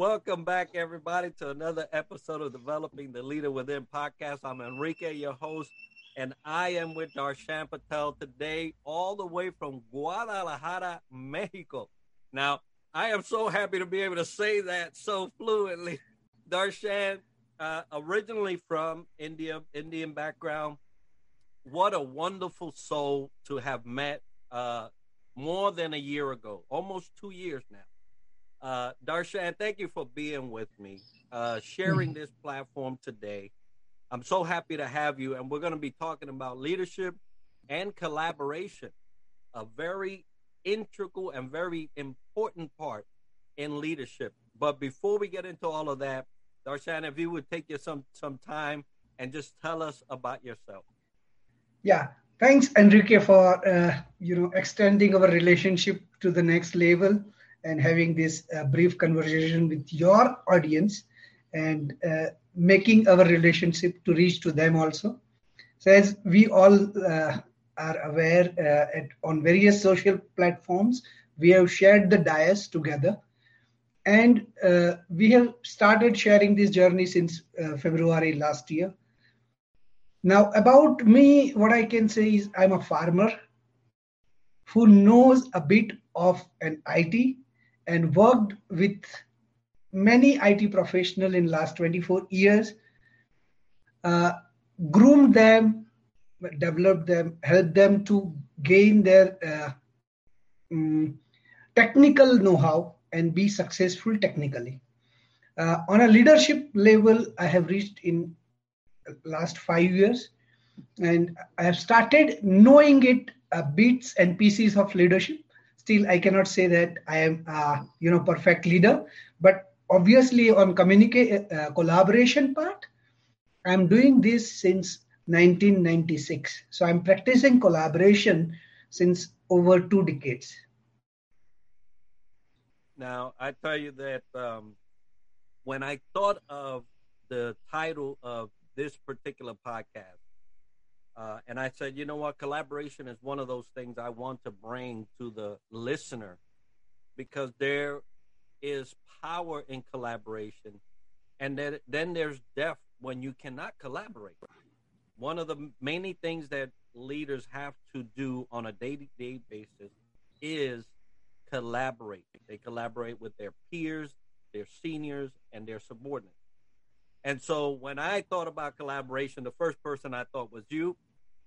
Welcome back, everybody, to another episode of Developing the Leader Within podcast. I'm Enrique, your host, and I am with Darshan Patel today, all the way from Guadalajara, Mexico. Now, I am so happy to be able to say that so fluently. Darshan, uh, originally from India, Indian background. What a wonderful soul to have met uh, more than a year ago, almost two years now. Uh, Darshan, thank you for being with me, uh, sharing this platform today. I'm so happy to have you, and we're going to be talking about leadership and collaboration, a very integral and very important part in leadership. But before we get into all of that, Darshan, if you would take you some some time and just tell us about yourself. Yeah, thanks, Enrique, for uh, you know extending our relationship to the next level and having this uh, brief conversation with your audience and uh, making our relationship to reach to them also. So as we all uh, are aware uh, at, on various social platforms, we have shared the dais together and uh, we have started sharing this journey since uh, February last year. Now, about me, what I can say is I'm a farmer who knows a bit of an IT and worked with many IT professionals in last 24 years, uh, groomed them, developed them, helped them to gain their uh, um, technical know-how and be successful technically. Uh, on a leadership level, I have reached in last five years, and I have started knowing it uh, bits and pieces of leadership. Still, I cannot say that I am, uh, you know, perfect leader, but obviously on communicate uh, collaboration part, I'm doing this since 1996. So I'm practicing collaboration since over two decades. Now, I tell you that um, when I thought of the title of this particular podcast, uh, and I said, you know what, collaboration is one of those things I want to bring to the listener because there is power in collaboration, and then then there's depth when you cannot collaborate. One of the many things that leaders have to do on a day-to-day basis is collaborate. They collaborate with their peers, their seniors, and their subordinates. And so when I thought about collaboration, the first person I thought was you.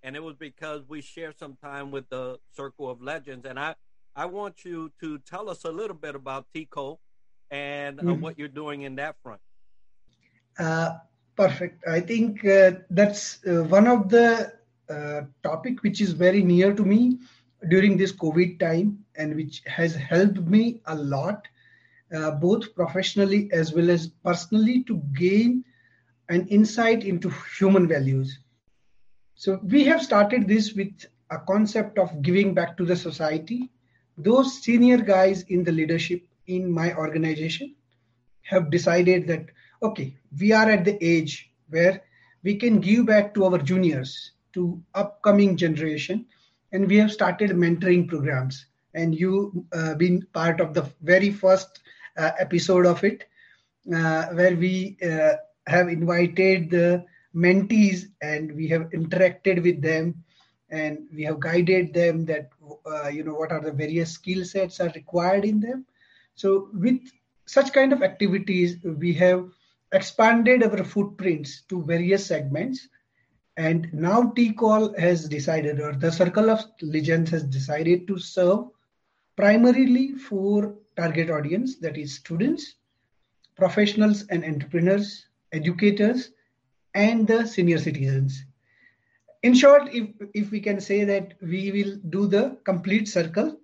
And it was because we share some time with the Circle of Legends. And I, I want you to tell us a little bit about TCO and uh, mm-hmm. what you're doing in that front. Uh, perfect. I think uh, that's uh, one of the uh, topic which is very near to me during this COVID time and which has helped me a lot, uh, both professionally as well as personally, to gain an insight into human values. So we have started this with a concept of giving back to the society. Those senior guys in the leadership in my organization have decided that, okay, we are at the age where we can give back to our juniors, to upcoming generation, and we have started mentoring programs and you uh, been part of the very first episode of it uh, where we uh, have invited the mentees and we have interacted with them and we have guided them that uh, you know what are the various skill sets are required in them. So with such kind of activities we have expanded our footprints to various segments. And now TCOL has decided, or the Circle of Legends has decided to serve primarily for target audience, that is students, professionals and entrepreneurs, educators, and the senior citizens. In short, if, if we can say that we will do the complete circle,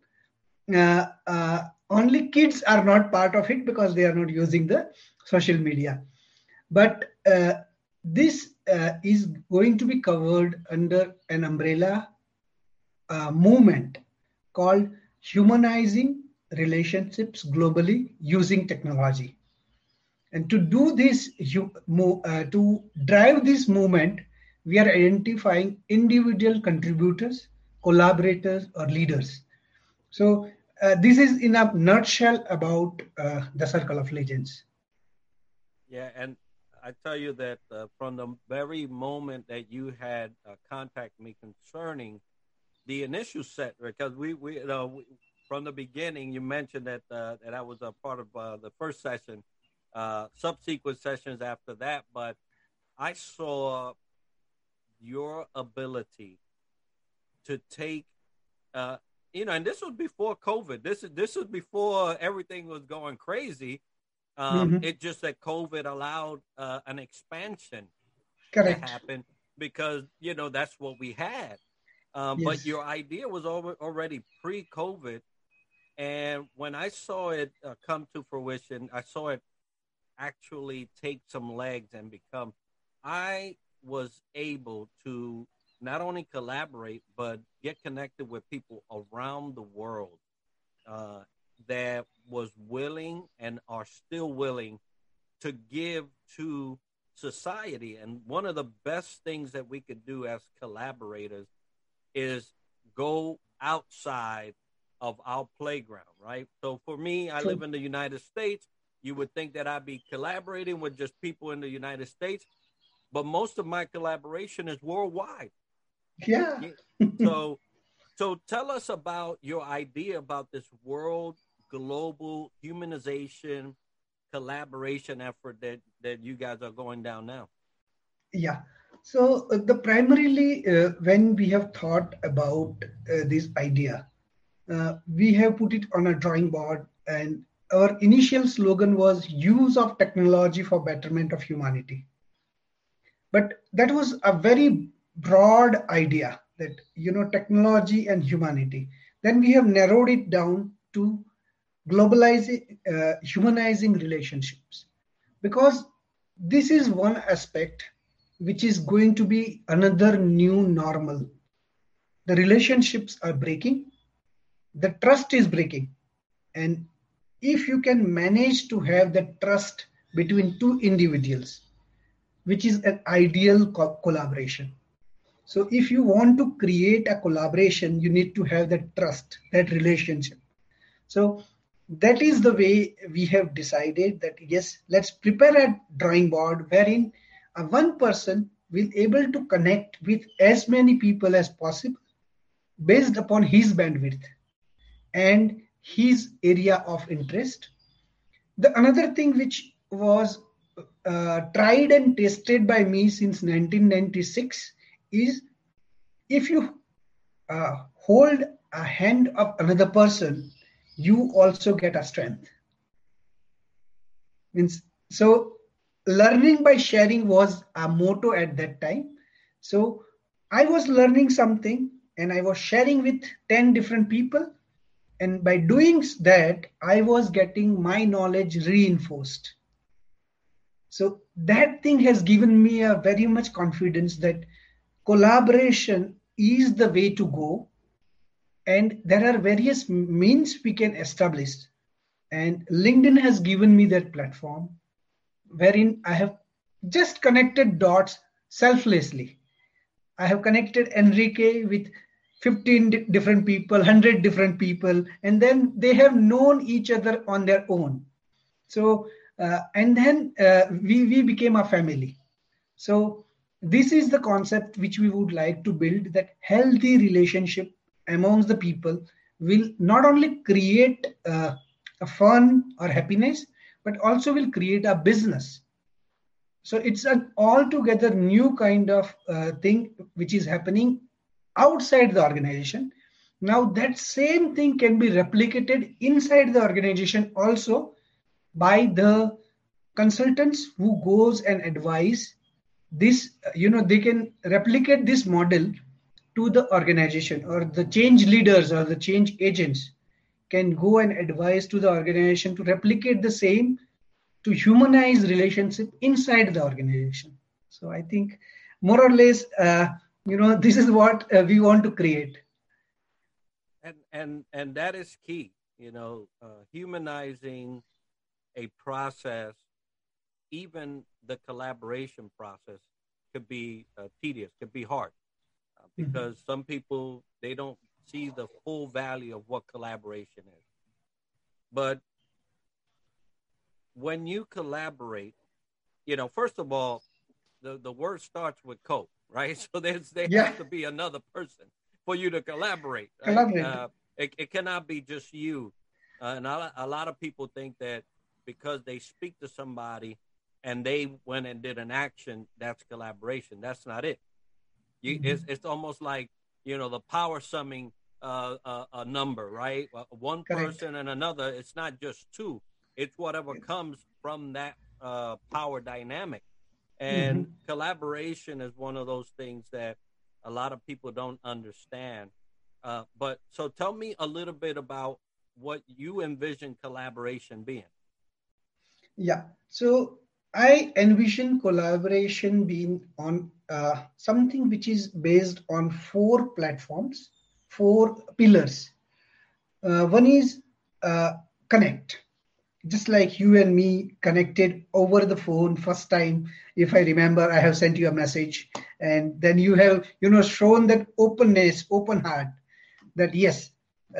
uh, uh, only kids are not part of it because they are not using the social media. But uh, this uh, is going to be covered under an umbrella uh, movement called humanizing relationships globally using technology. And to do this, you, uh, to drive this movement, we are identifying individual contributors, collaborators, or leaders. So uh, this is in a nutshell about uh, the Circle of Legends. Yeah, and I tell you that uh, from the very moment that you had uh, contacted me concerning the initial set, because we we we, from the beginning you mentioned that uh, that I was a part of uh, the first session, uh, subsequent sessions after that, but I saw your ability to take uh, you know, and this was before COVID. This is this was before everything was going crazy. Um, mm-hmm. It just that COVID allowed uh, an expansion Correct. to happen because you know that's what we had. Um, yes. But your idea was already pre-COVID, and when I saw it uh, come to fruition, I saw it actually take some legs and become. I was able to not only collaborate but get connected with people around the world uh, that was willing and are still willing to give to society. And one of the best things that we could do as collaborators is go outside of our playground, right? So for me, I live in the United States. You would think that I'd be collaborating with just people in the United States, but most of my collaboration is worldwide. Yeah. so so tell us about your idea about this world global humanization collaboration effort that that you guys are going down now. Yeah. So uh, the primarily uh, when we have thought about uh, this idea, we have put it on a drawing board and our initial slogan was use of technology for betterment of humanity. But that was a very broad idea that you know technology and humanity. Then we have narrowed it down to globalizing uh, humanizing relationships. Because this is one aspect which is going to be another new normal. The relationships are breaking the trust is breaking. And if you can manage to have that trust between two individuals which is an ideal co- collaboration. So if you want to create a collaboration, you need to have that trust, that relationship. So that is the way we have decided that yes, let's prepare a drawing board wherein a one person will able to connect with as many people as possible based upon his bandwidth and his area of interest. The another thing which was uh, tried and tested by me since 1996 is if you uh, hold a hand of another person, you also get a strength. Means so learning by sharing was a motto at that time. So I was learning something and I was sharing with 10 different people. And by doing that, I was getting my knowledge reinforced. So that thing has given me a very much confidence that collaboration is the way to go. And there are various means we can establish. And linkedin has given me that platform wherein i have just connected dots selflessly. I have connected enrique with 15 different people 100 different people and then they have known each other on their own. So uh, and then uh, we we became a family. So this is the concept which we would like to build that healthy relationship amongst the people will not only create uh, a fun or happiness but also will create a business. So it's an altogether new kind of uh, thing which is happening outside the organization. Now that same thing can be replicated inside the organization also by the consultants who goes and advise this you know they can replicate this model to the organization or the change leaders or the change agents can go and advise to the organization to replicate the same to humanize relationship inside the organization. So i think more or less uh, you know this is what uh, we want to create and and and that is key you know uh, humanizing a process even the collaboration process could be uh, tedious, could be hard, uh, mm-hmm. because mm-hmm. some people they don't see the full value of what collaboration is. But when you collaborate, you know, first of all, the, the word starts with co, right? So there's there Yeah. has to be another person for you to collaborate. right? Collaborate. Uh, it, it cannot be just you. Uh, and a lot, a lot of people think that because they speak to somebody and they went and did an action, that's collaboration. That's not it. You, Mhm. it's, it's almost like you know the power summing uh, a, a number, right? Uh, One Correct. person and another. It's not just two. It's whatever comes from that uh, power dynamic. And Mm-hmm. collaboration is one of those things that a lot of people don't understand. Uh, but so tell me a little bit about what you envision collaboration being. Yeah. So I envision collaboration being on uh, something which is based on four platforms, four pillars. Uh, one is uh, connect, just like you and me connected over the phone first time. If I remember, I have sent you a message, and then you have, you know, shown that openness, open heart, that yes,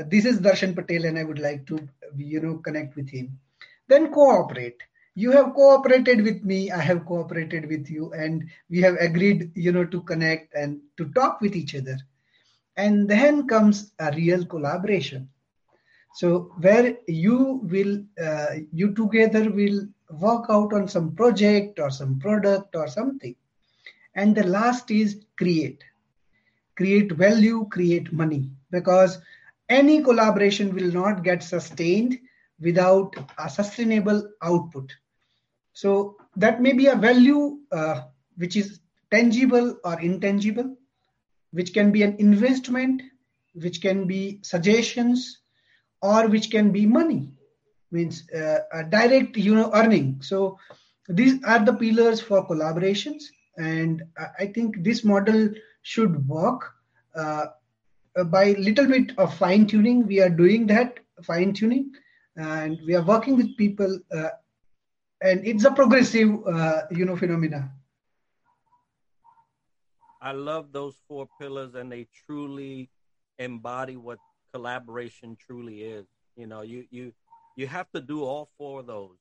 this is Darshan Patel, and I would like to, you know, connect with him. Then cooperate you have cooperated with me i have cooperated with you and we have agreed you know to connect and to talk with each other and then comes a real collaboration so where you will uh, you together will work out on some project or some product or something. And the last is create. Create value create money. Because any collaboration will not get sustained without a sustainable output. So that may be a value uh, which is tangible or intangible, which can be an investment, which can be suggestions, or which can be money, means uh, a direct you know earning. So these are the pillars for collaborations, and I- think this model should work. Uh, uh, by little bit of fine tuning, we are doing that fine tuning, and we are working with people uh, and it's a progressive uh, you know phenomena I love those four pillars, and they truly embody what collaboration truly is. You know, you you you have to do all four of those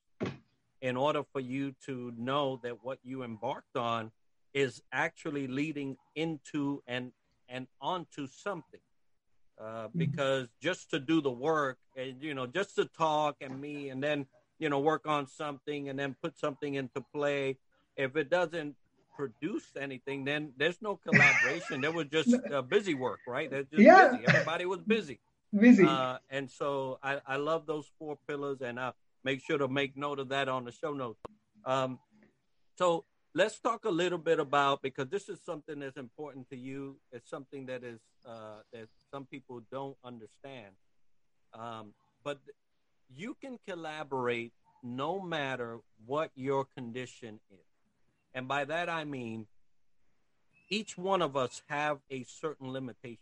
in order for you to know that what you embarked on is actually leading into and and onto something. Uh, because just to do the work and you know just to talk and me and then you know work on something and then put something into play if it doesn't produce anything then there's no collaboration. There was just uh, busy work right? Just Yeah. busy. Everybody was busy. Busy. Uh, and so I, I love those four pillars and i'll make sure to make note of that on the show notes. Um, so let's talk a little bit about because this is something that's important to you. It's something that is uh, that some people don't understand. Um, but you can collaborate no matter what your condition is and by that i mean each one of us have a certain limitation.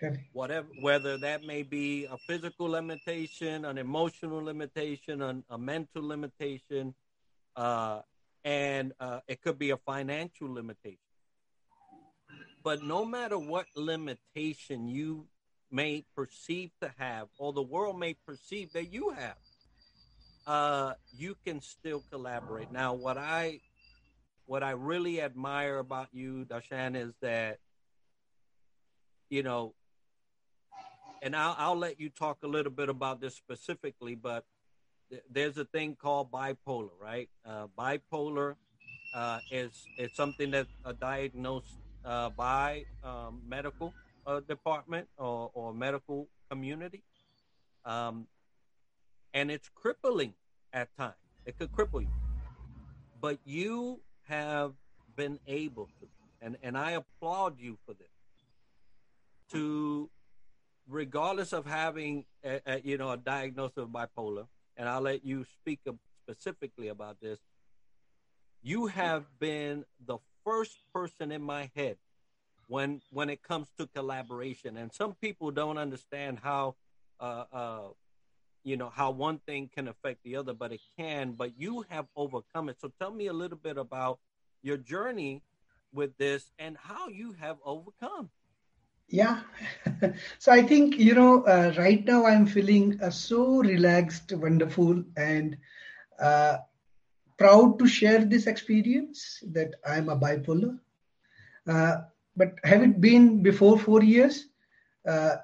Correct. whatever whether that may be a physical limitation an emotional limitation an, a mental limitation uh, and uh, it could be a financial limitation. But no matter what limitation you may perceive to have or the world may perceive that you have uh, you can still collaborate. Now what i what i really admire about you Darshan is that you know and I'll, I'll let you talk a little bit about this specifically, but th- there's a thing called bipolar, right? Uh, bipolar uh, is is something that's uh, diagnosed uh, by um, medical uh, department or, or medical community, um, and it's crippling at times. It could cripple you, but you have been able to, and and I applaud you for this, to regardless of having a, a, you know a diagnosis of bipolar and i'll let you speak specifically about this you have been the first person in my head when when it comes to collaboration. And some people don't understand how uh, uh, you know how one thing can affect the other but it can but you have overcome it so tell me a little bit about your journey with this and how you have overcome yeah so i think you know uh, right now i'm feeling uh, so relaxed wonderful and uh, proud to share this experience that I'm a bipolar. Uh, but have it been before four years? Uh,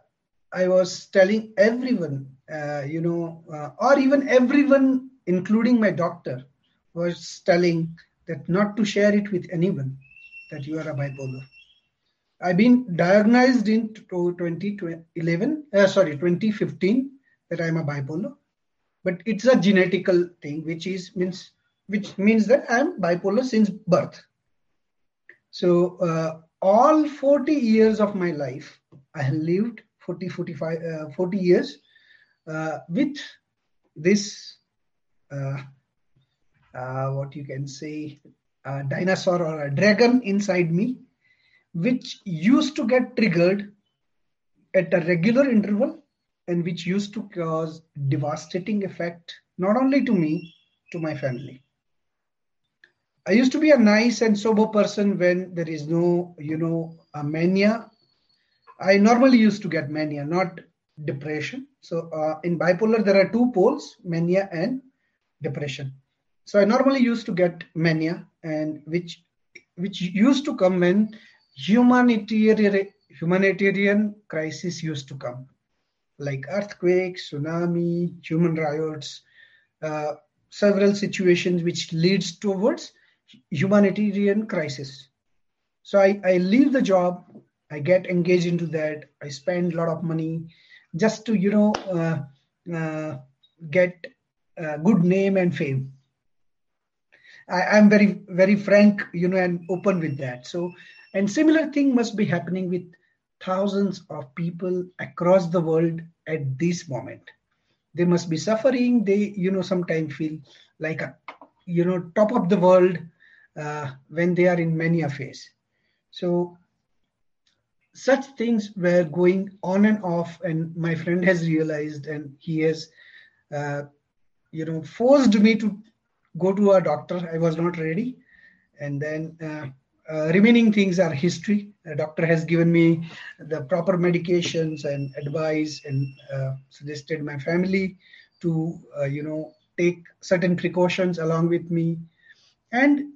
I was telling everyone, uh, you know, uh, or even everyone, including my doctor, was telling that not to share it with anyone that you are a bipolar. I've been diagnosed in 2011, uh, sorry, 2015 that I'm a bipolar, but it's a genetical thing, which is means which means that I'm bipolar since birth. So uh, all 40 years of my life, I lived 40, 45, uh, 40 years with this, uh, uh, what you can say, a dinosaur or a dragon inside me, which used to get triggered at a regular interval and which used to cause devastating effect not only to me, to my family. I used to be a nice and sober person when there is no, you know, a mania. I normally used to get mania, not depression. So uh, in bipolar, there are two poles, mania and depression. So I normally used to get mania, and which which used to come when humanitarian humanitarian crisis used to come, like earthquakes, tsunami, human riots, uh, several situations which leads towards humanitarian crisis. So I, I leave the job, I get engaged into that, I spend a lot of money just to, you know, uh, uh, get a good name and fame. I, am very, very frank, you know, and open with that. So, and similar thing must be happening with thousands of people across the world at this moment. They must be suffering. They, you know, sometimes feel like a, you know, top of the world uh, when they are in mania phase. So such things were going on and off, and my friend has realized, and he has, uh, you know, forced me to go to a doctor. I was not ready, and then uh, uh, remaining things are history. The doctor has given me the proper medications and advice, and uh, suggested my family to, uh, you know, take certain precautions along with me, and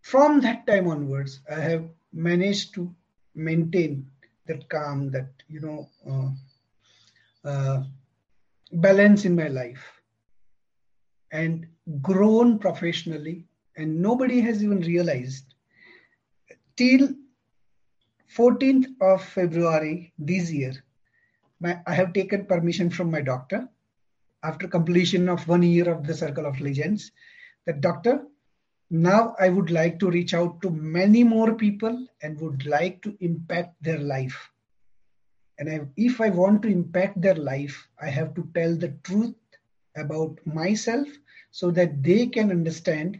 from that time onwards, I have managed to maintain that calm, that you know, uh, uh, balance in my life, and grown professionally. And nobody has even realized till 14th of February this year. My, I have taken permission from my doctor after completion of one year of the Circle of Legends. The doctor, now i would like to reach out to many more people and would like to impact their life. And I, if i want to impact their life i have to tell the truth about myself so that they can understand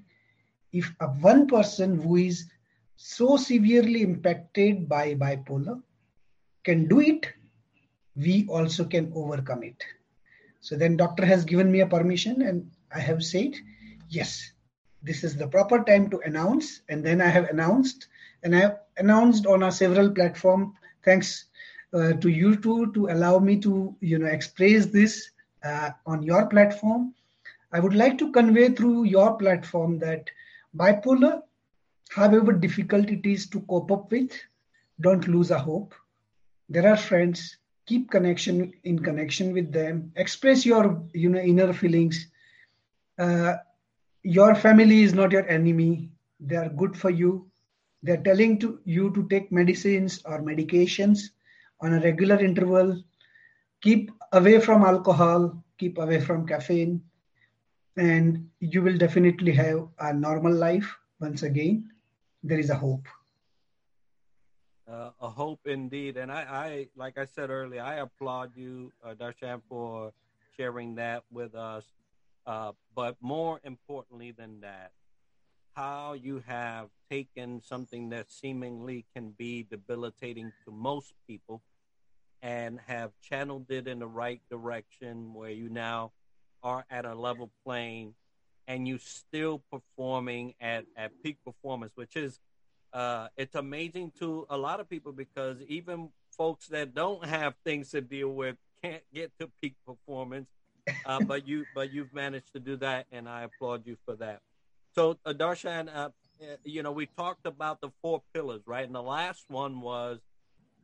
if a one person who is so severely impacted by bipolar can do it we also can overcome it. So then doctor has given me a permission and i have said yes this is the proper time to announce and then i have announced and i have announced on a several platform thanks uh, to you two to allow me to you know express this uh, on your platform. I would like to convey through your platform that bipolar however difficult it is to cope up with don't lose a hope. There are friends keep connection in connection with them. Express your you know inner feelings. Uh, your family is not your enemy. They are good for you. They're telling to you to take medicines or medications on a regular interval. Keep away from alcohol keep away from caffeine and you will definitely have a normal life once again. There is a hope. Uh, a hope indeed. And I, I like i said earlier i applaud you uh, darshan for sharing that with us uh, but more importantly than that, how you have taken something that seemingly can be debilitating to most people and have channeled it in the right direction where you now are at a level plane and you still performing at, at peak performance, which is uh, it's amazing to a lot of people because even folks that don't have things to deal with can't get to peak performance uh, but you but you've managed to do that, and I applaud you for that. So, uh, Darshan, uh, uh, you know, we talked about the four pillars, right? And the last one was,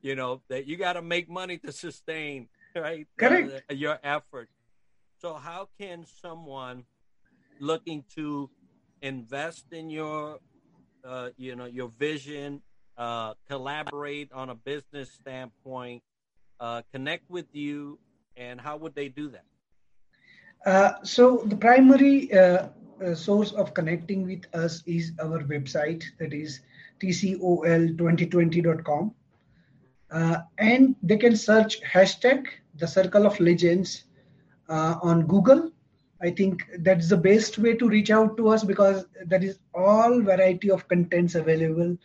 you know, that you got to make money to sustain, right? Correct. Uh, your effort. So, how can someone looking to invest in your, uh, you know, your vision, uh, collaborate on a business standpoint, uh, connect with you, and how would they do that? Uh, so the primary uh, uh, source of connecting with us is our website that is tcol2020.com uh, and they can search hashtag the circle of legends uh, on google. I think that's the best way to reach out to us because there is all variety of contents available.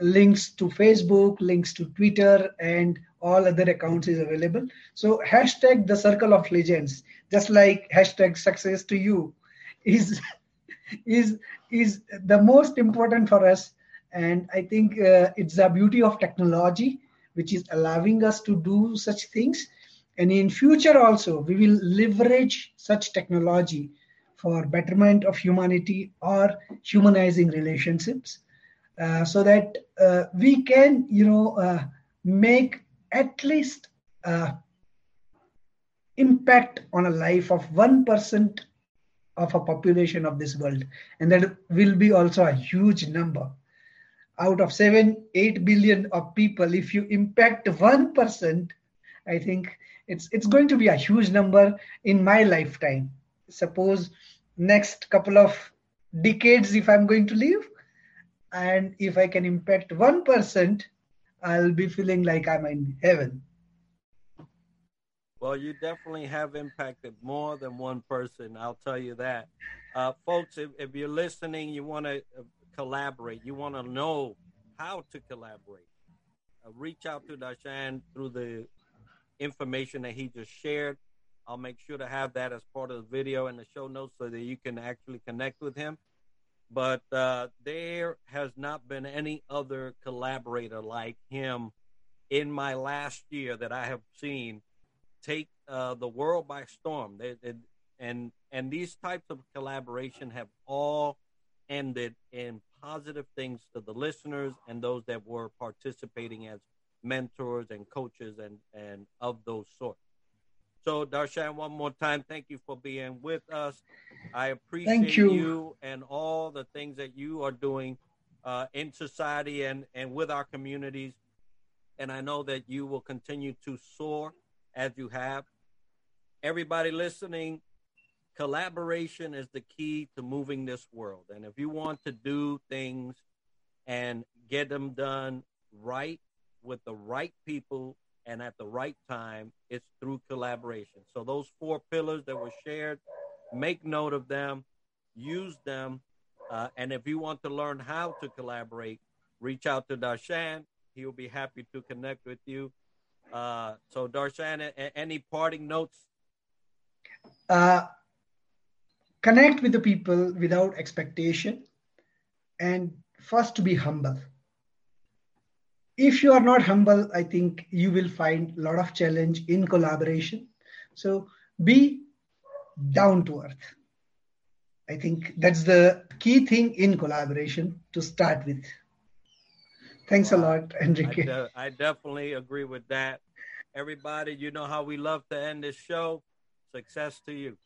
Links to facebook links to twitter and all other accounts is available. So hashtag the circle of legends just like hashtag success to you is is is the most important for us. And i think uh, it's the beauty of technology which is allowing us to do such things. And in future also we will leverage such technology for betterment of humanity or humanizing relationships. Uh, so that uh, we can you know uh, make at least uh, impact on a life of 1% of a population of this world. And that will be also a huge number. Out of 7 8 billion of people if you impact 1% i think it's it's going to be a huge number in my lifetime. Suppose next couple of decades if i'm going to live and if i can impact 1% i'll be feeling like i'm in heaven well, you definitely have impacted more than one person. I'll tell you that. Uh, folks, if, if, you're listening, you want to uh, collaborate, you want to know how to collaborate, uh, reach out to Darshan through the information that he just shared. I'll make sure to have that as part of the video and the show notes so that you can actually connect with him. But uh, there has not been any other collaborator like him in my last year that I have seen take uh, the world by storm. They, they, and and these types of collaboration have all ended in positive things to the listeners and those that were participating as mentors and coaches and and of those sorts. So Darshan, one more time, thank you for being with us. I appreciate you. you. and all the things that you are doing uh, in society and and with our communities. And I know that you will continue to soar as you have. Everybody listening, collaboration is the key to moving this world. And if you want to do things and get them done right with the right people and at the right time, it's through collaboration. So those four pillars that were shared, make note of them, use them. Uh, and if you want to learn how to collaborate, reach out to Darshan. He'll be happy to connect with you. Uh, so, Darshan, any parting notes? Uh, connect with the people without expectation, and first to be humble. If you are not humble, I think you will find a lot of challenge in collaboration. So, be down to earth. I think that's the key thing in collaboration to start with. Thanks a lot, Enrique. I, de- I definitely agree with that. Everybody, you know how we love to end this show. Success to you.